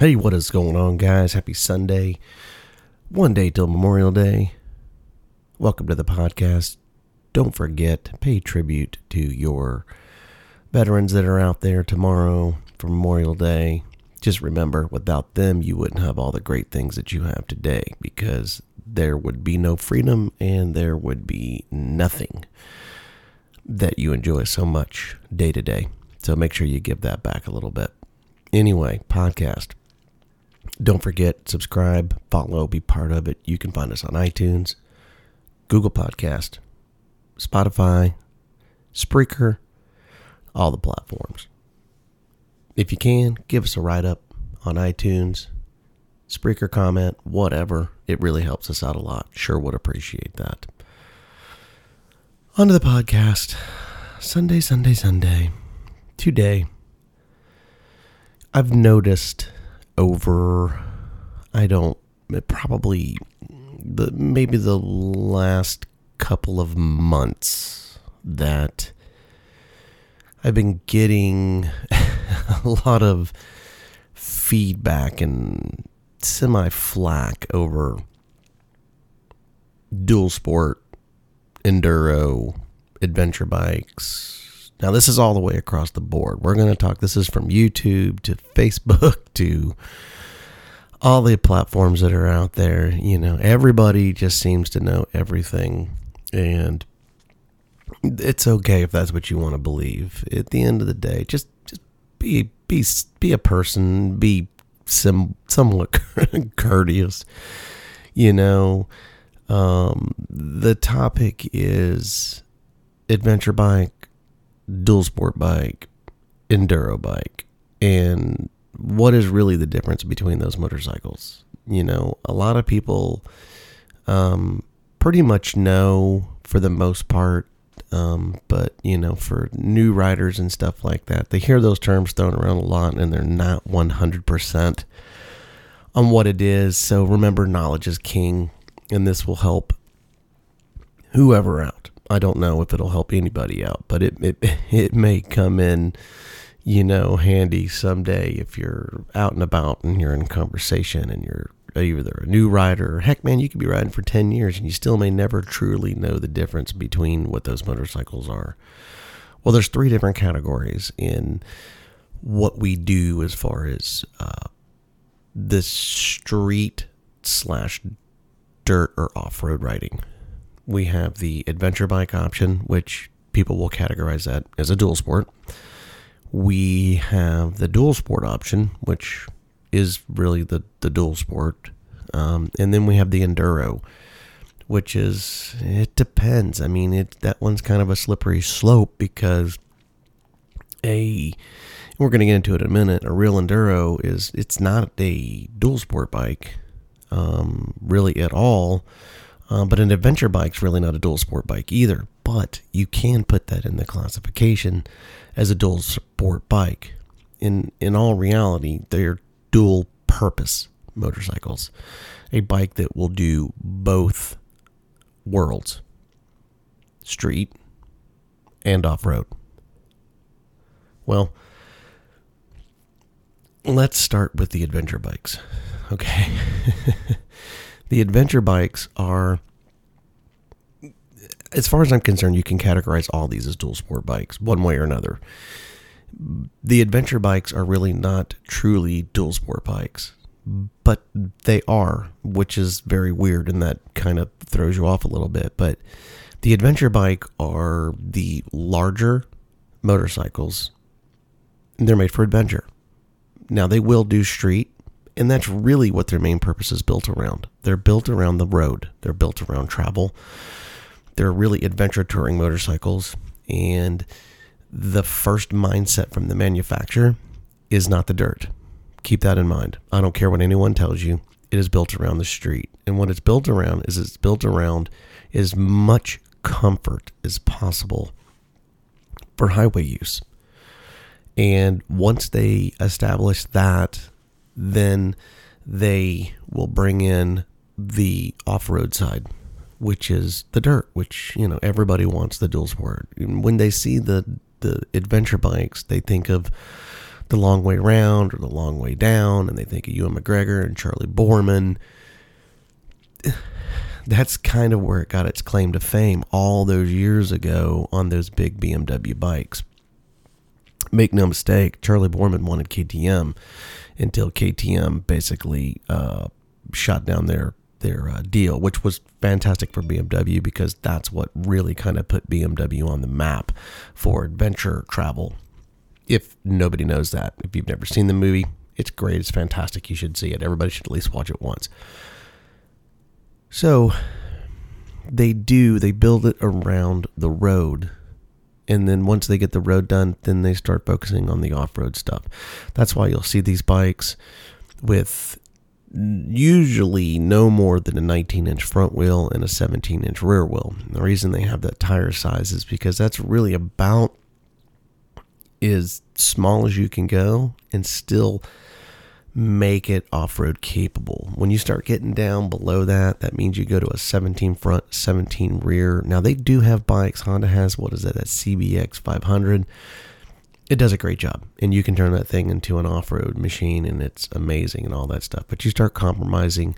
Hey, what is going on, guys? Happy Sunday. One day till Memorial Day. Welcome to the podcast. Don't forget, pay tribute to your veterans that are out there tomorrow for Memorial Day. Just remember, without them, you wouldn't have all the great things that you have today because there would be no freedom and there would be nothing that you enjoy so much day to day. So make sure you give that back a little bit. Anyway, podcast. Don't forget, subscribe, follow, be part of it. You can find us on iTunes, Google Podcast, Spotify, Spreaker, all the platforms. If you can, give us a write up on iTunes, Spreaker comment, whatever. It really helps us out a lot. Sure would appreciate that. On to the podcast. Sunday, Sunday, Sunday. Today, I've noticed over, I don't, probably the maybe the last couple of months that I've been getting a lot of feedback and semi flack over dual sport, enduro, adventure bikes. Now, this is all the way across the board. We're going to talk, this is from YouTube to Facebook to all the platforms that are out there. You know, everybody just seems to know everything. And it's okay if that's what you want to believe. At the end of the day, just just be be be a person, be some somewhat courteous. You know, um, the topic is adventure bike, dual sport bike, enduro bike, and what is really the difference between those motorcycles? You know, a lot of people um, pretty much know for the most part um, but you know, for new riders and stuff like that, they hear those terms thrown around a lot, and they're not 100% on what it is. So remember, knowledge is king, and this will help whoever out. I don't know if it'll help anybody out, but it it it may come in, you know, handy someday if you're out and about and you're in conversation and you're either a new rider or heck man you could be riding for 10 years and you still may never truly know the difference between what those motorcycles are. Well there's three different categories in what we do as far as uh, the street slash dirt or off-road riding we have the adventure bike option which people will categorize that as a dual sport we have the dual sport option which is really the, the dual sport. Um, and then we have the enduro, which is, it depends. I mean, it that one's kind of a slippery slope because a, we're going to get into it in a minute, a real enduro is, it's not a dual sport bike um, really at all. Uh, but an adventure bike's really not a dual sport bike either. But you can put that in the classification as a dual sport bike. In in all reality, they're dual purpose motorcycles, a bike that will do both worlds street and off road. Well, let's start with the adventure bikes. Okay. the adventure bikes are, as far as I'm concerned, you can categorize all these as dual sport bikes, one way or another the adventure bikes are really not truly dual sport bikes, but they are, which is very weird and that kind of throws you off a little bit. But the adventure bike are the larger motorcycles. and They're made for adventure. Now they will do street, and that's really what their main purpose is built around. They're built around the road. They're built around travel. They're really adventure touring motorcycles and the first mindset from the manufacturer is not the dirt. Keep that in mind. I don't care what anyone tells you. It is built around the street. And what it's built around is it's built around as much comfort as possible for highway use. And once they establish that, then they will bring in the off road side, which is the dirt, which, you know, everybody wants the dual sport. When they see the the adventure bikes, they think of the long way round or the long way down, and they think of Ewan McGregor and Charlie Boorman That's kind of where it got its claim to fame all those years ago on those big BMW bikes. Make no mistake, Charlie Boorman wanted KTM until KTM basically uh, shot down their their uh, deal, which was fantastic for BMW because that's what really kind of put BMW on the map for adventure travel. If nobody knows that, if you've never seen the movie, it's great. It's fantastic. You should see it. Everybody should at least watch it once. So they do, they build it around the road. And then once they get the road done, then they start focusing on the off road stuff. That's why you'll see these bikes with usually no more than a 19 inch front wheel and a 17 inch rear wheel. And the reason they have that tire size is because that's really about as small as you can go and still make it off road capable. When you start getting down below that, that means you go to a 17 front, 17 rear. Now they do have bikes. Honda has what is that? That CBX 500 it does a great job and you can turn that thing into an off-road machine and it's amazing and all that stuff but you start compromising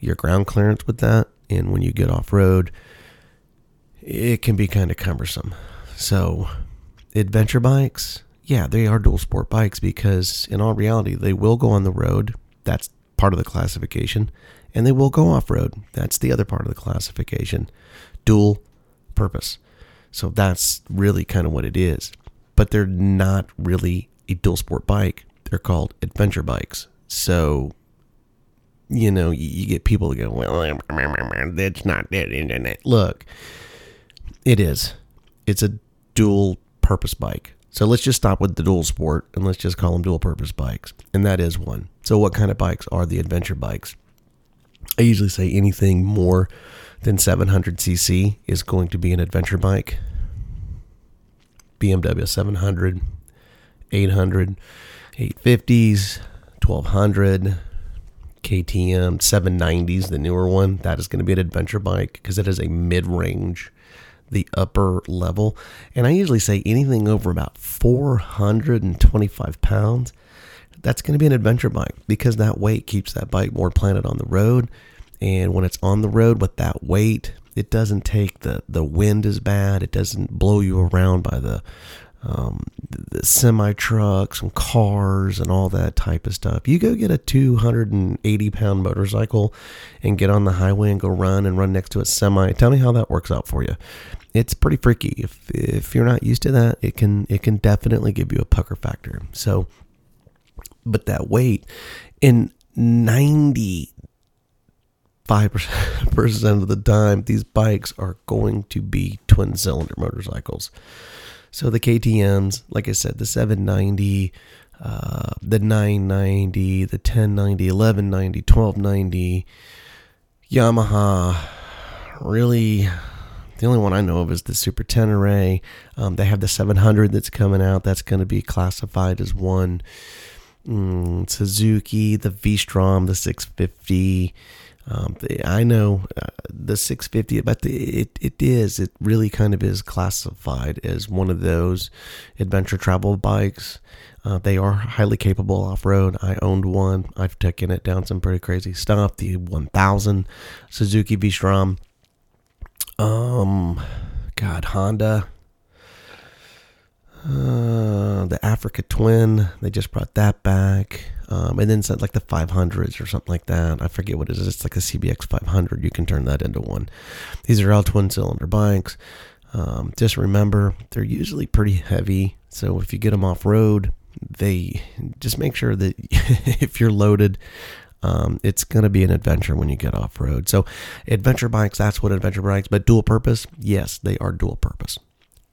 your ground clearance with that and when you get off-road it can be kind of cumbersome so adventure bikes yeah they are dual sport bikes because in all reality they will go on the road that's part of the classification and they will go off-road that's the other part of the classification dual purpose so that's really kind of what it is but they're not really a dual sport bike. They're called adventure bikes. So, you know, you get people to go, well, that's not that internet. Look, it is. It's a dual purpose bike. So let's just stop with the dual sport and let's just call them dual purpose bikes. And that is one. So, what kind of bikes are the adventure bikes? I usually say anything more than 700cc is going to be an adventure bike. BMW 700, 800, 850s, 1200, KTM 790s, the newer one. That is going to be an adventure bike because it is a mid range, the upper level. And I usually say anything over about 425 pounds, that's going to be an adventure bike because that weight keeps that bike more planted on the road. And when it's on the road with that weight, it doesn't take the the wind as bad. It doesn't blow you around by the um, the semi trucks and cars and all that type of stuff. You go get a 280 pound motorcycle and get on the highway and go run and run next to a semi. Tell me how that works out for you. It's pretty freaky. If if you're not used to that, it can it can definitely give you a pucker factor. So, but that weight in 90 five percent of the time, these bikes are going to be twin cylinder motorcycles. So the KTM's, like I said, the 790, uh, the 990, the 1090, 1190, 1290, Yamaha. Really, the only one I know of is the Super Tenere. Um, they have the 700 that's coming out. That's going to be classified as one. Mm, Suzuki, the V-Strom, the 650. Um, I know uh, the 650, but the, it it is it really kind of is classified as one of those adventure travel bikes. Uh, they are highly capable off road. I owned one. I've taken it down some pretty crazy stuff. The 1000 Suzuki V-Strom. Um, God, Honda. Uh, Africa Twin. They just brought that back. Um, and then it's like the 500s or something like that. I forget what it is. It's like a CBX 500. You can turn that into one. These are all twin cylinder bikes. Um, just remember, they're usually pretty heavy. So if you get them off road, they just make sure that if you're loaded, um, it's going to be an adventure when you get off road. So, adventure bikes, that's what adventure bikes, but dual purpose, yes, they are dual purpose.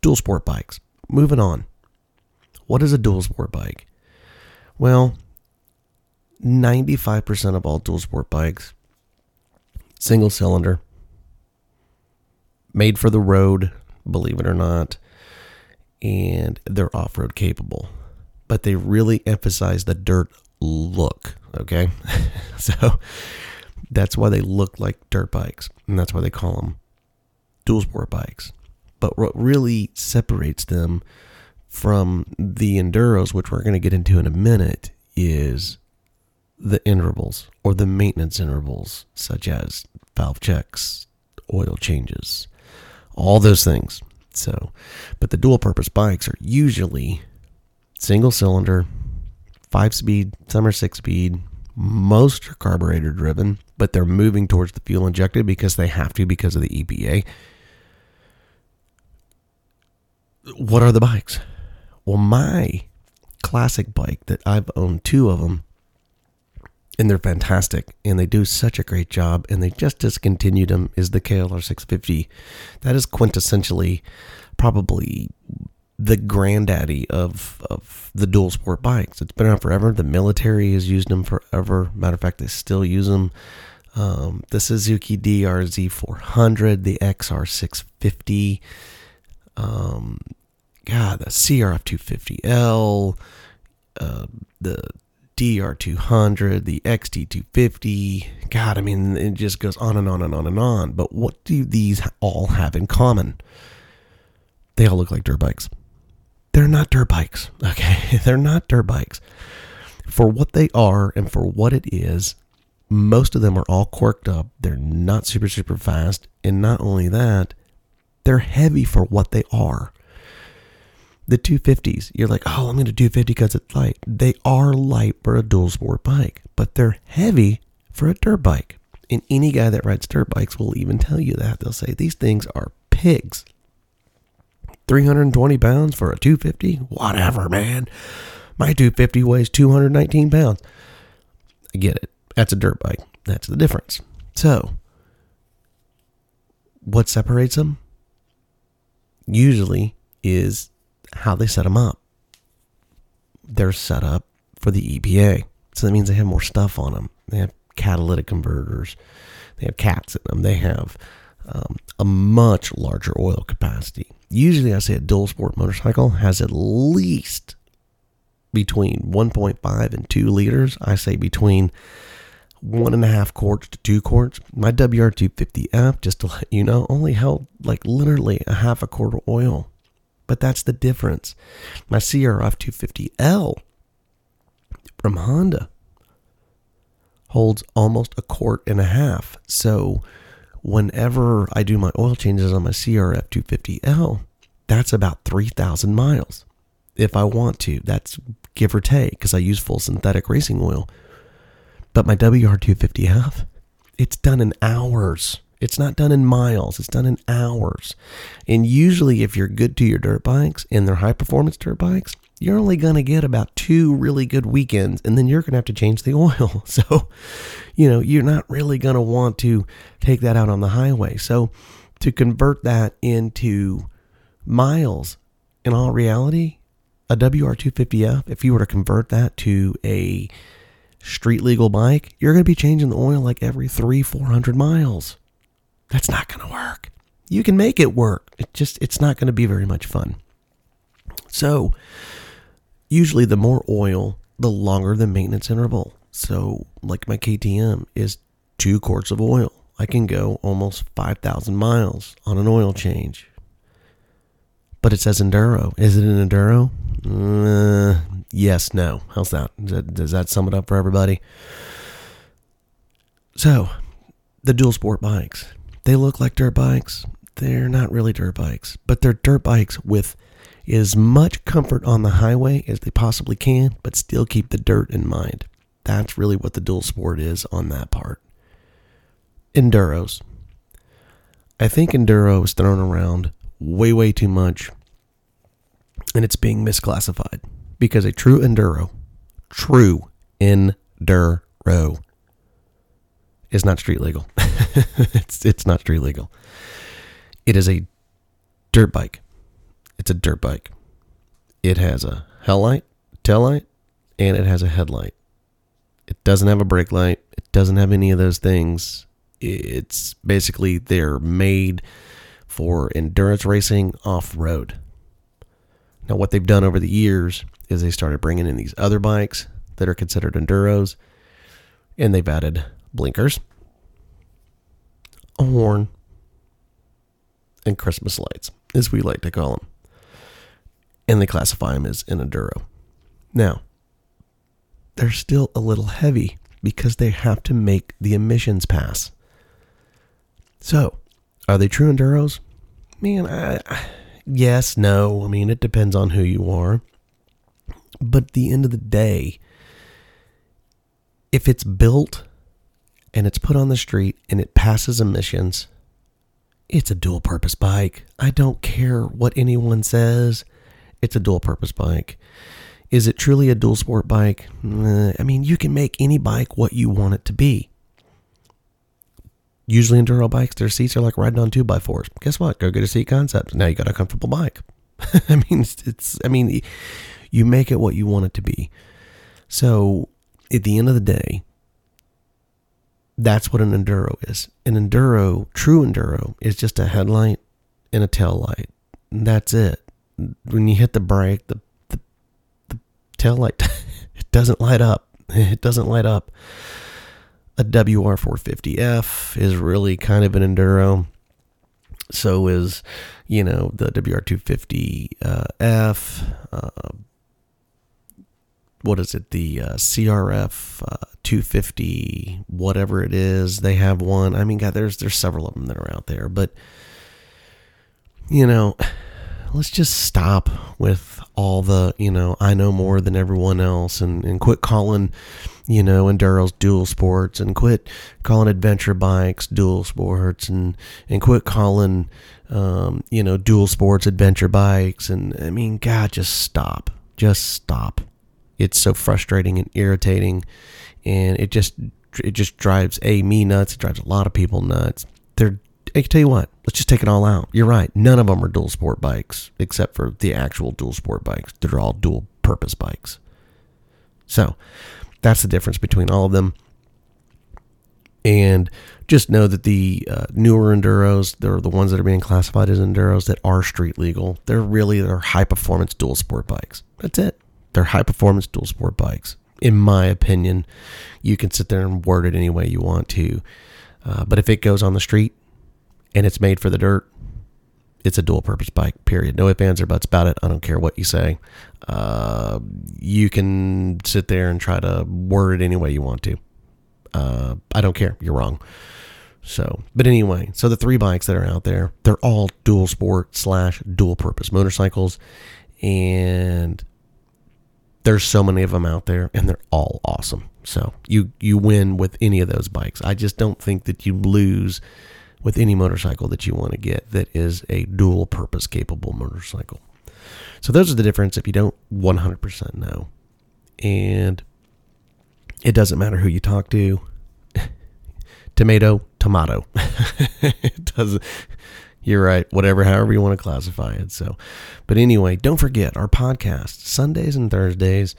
Dual sport bikes. Moving on. What is a dual sport bike? Well, 95% of all dual sport bikes, single cylinder, made for the road, believe it or not, and they're off road capable. But they really emphasize the dirt look, okay? so that's why they look like dirt bikes, and that's why they call them dual sport bikes. But what really separates them from the enduros, which we're going to get into in a minute, is the intervals or the maintenance intervals, such as valve checks, oil changes, all those things. So, but the dual purpose bikes are usually single cylinder, five speed, some are six speed. Most are carburetor driven, but they're moving towards the fuel injected because they have to because of the EPA. What are the bikes? Well, my classic bike that I've owned two of them, and they're fantastic, and they do such a great job, and they just discontinued them, is the KLR 650. That is quintessentially probably the granddaddy of, of the dual sport bikes. It's been around forever. The military has used them forever. Matter of fact, they still use them. Um, the Suzuki DRZ 400, the XR 650, um, God, the CRF 250L, uh, the DR 200, the XT 250. God, I mean, it just goes on and on and on and on. But what do these all have in common? They all look like dirt bikes. They're not dirt bikes, okay? They're not dirt bikes. For what they are and for what it is, most of them are all corked up. They're not super, super fast. And not only that, they're heavy for what they are the 250s. You're like, oh, I'm going to do 50 because it's light. They are light for a dual sport bike, but they're heavy for a dirt bike. And any guy that rides dirt bikes will even tell you that. They'll say these things are pigs. 320 pounds for a 250? Whatever, man. My 250 weighs 219 pounds. I get it. That's a dirt bike. That's the difference. So, what separates them? Usually is how they set them up. They're set up for the EPA. So that means they have more stuff on them. They have catalytic converters. They have cats in them. They have um, a much larger oil capacity. Usually, I say a dual sport motorcycle has at least between 1.5 and 2 liters. I say between one and a half quarts to two quarts. My WR250F, just to let you know, only held like literally a half a quart of oil. But that's the difference. My CRF 250L from Honda holds almost a quart and a half. So whenever I do my oil changes on my CRF 250L, that's about 3,000 miles. If I want to, that's give or take because I use full synthetic racing oil. But my WR250F, it's done in hours. It's not done in miles, it's done in hours. And usually, if you're good to your dirt bikes and they're high performance dirt bikes, you're only going to get about two really good weekends and then you're going to have to change the oil. So, you know, you're not really going to want to take that out on the highway. So, to convert that into miles, in all reality, a WR250F, if you were to convert that to a street legal bike, you're going to be changing the oil like every three, 400 miles. That's not going to work. You can make it work. It just it's not going to be very much fun. So, usually the more oil, the longer the maintenance interval. So, like my KTM is 2 quarts of oil. I can go almost 5,000 miles on an oil change. But it says enduro. Is it an enduro? Uh, yes, no. How's that? Does, that? does that sum it up for everybody? So, the dual sport bikes. They look like dirt bikes. They're not really dirt bikes, but they're dirt bikes with as much comfort on the highway as they possibly can, but still keep the dirt in mind. That's really what the dual sport is on that part. Enduros. I think enduro is thrown around way, way too much, and it's being misclassified because a true enduro, true enduro, is not street legal. it's it's not street legal. It is a dirt bike. It's a dirt bike. It has a headlight, tail light, and it has a headlight. It doesn't have a brake light. It doesn't have any of those things. It's basically they're made for endurance racing off road. Now, what they've done over the years is they started bringing in these other bikes that are considered enduros, and they've added blinkers, a horn, and Christmas lights, as we like to call them. and they classify them as an enduro. Now, they're still a little heavy because they have to make the emissions pass. So, are they true enduros? Man, I, I, yes, no. I mean, it depends on who you are. But at the end of the day, if it's built and it's put on the street and it passes emissions, it's a dual purpose bike. I don't care what anyone says. It's a dual purpose bike. Is it truly a dual sport bike? I mean, you can make any bike what you want it to be. Usually enduro bikes, their seats are like riding on two by fours. Guess what? Go get a seat concept. Now you got a comfortable bike. I mean, it's, it's, I mean, you make it what you want it to be. So at the end of the day, that's what an enduro is. An enduro, true enduro, is just a headlight and a tail light. That's it. When you hit the brake, the the, the tail light it doesn't light up. It doesn't light up. A WR450F is really kind of an enduro. So is, you know, the WR250F. Uh, what is it? The uh, CRF uh, 250, whatever it is. They have one. I mean, God, there's there's several of them that are out there, but you know, let's just stop with all the you know I know more than everyone else, and and quit calling you know enduros dual sports, and quit calling adventure bikes dual sports, and and quit calling um, you know dual sports adventure bikes, and I mean, God, just stop, just stop it's so frustrating and irritating, and it just it just drives a me nuts. It drives a lot of people nuts. They're I can tell you what, let's just take it all out. You're right. None of them are dual sport bikes, except for the actual dual sport bikes. They're all dual purpose bikes. So that's the difference between all of them. And just know that the uh, newer enduros, they're the ones that are being classified as enduros that are street legal. They're really they're high performance dual sport bikes. That's it. They're high performance dual sport bikes. In my opinion, you can sit there and word it any way you want to. Uh, but if it goes on the street and it's made for the dirt, it's a dual purpose bike, period. No ifs, ands, or buts about it. I don't care what you say. Uh, you can sit there and try to word it any way you want to. Uh, I don't care. You're wrong. So, but anyway, so the three bikes that are out there, they're all dual sport slash dual purpose motorcycles. And there's so many of them out there and they're all awesome. So you you win with any of those bikes. I just don't think that you lose with any motorcycle that you want to get that is a dual purpose capable motorcycle. So those are the difference if you don't 100% know. And it doesn't matter who you talk to. tomato, tomato. it doesn't you're right. Whatever, however you want to classify it. So, but anyway, don't forget our podcast Sundays and Thursdays,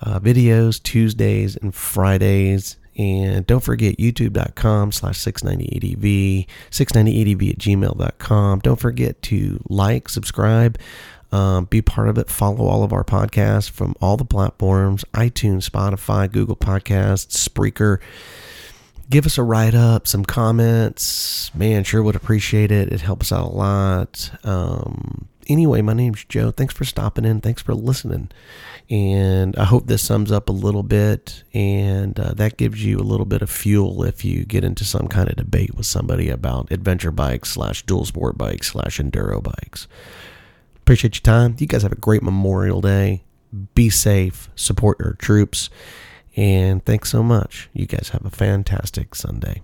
uh, videos Tuesdays and Fridays. And don't forget youtube.com slash 690adv, 690adv at gmail.com. Don't forget to like, subscribe, um, be part of it. Follow all of our podcasts from all the platforms iTunes, Spotify, Google Podcasts, Spreaker give us a write up, some comments. Man, sure would appreciate it. It helps out a lot. Um, anyway, my name's Joe. Thanks for stopping in. Thanks for listening. And I hope this sums up a little bit and uh, that gives you a little bit of fuel if you get into some kind of debate with somebody about adventure bikes slash dual sport bikes slash enduro bikes. Appreciate your time. You guys have a great Memorial Day. Be safe. Support your troops. And thanks so much. You guys have a fantastic Sunday.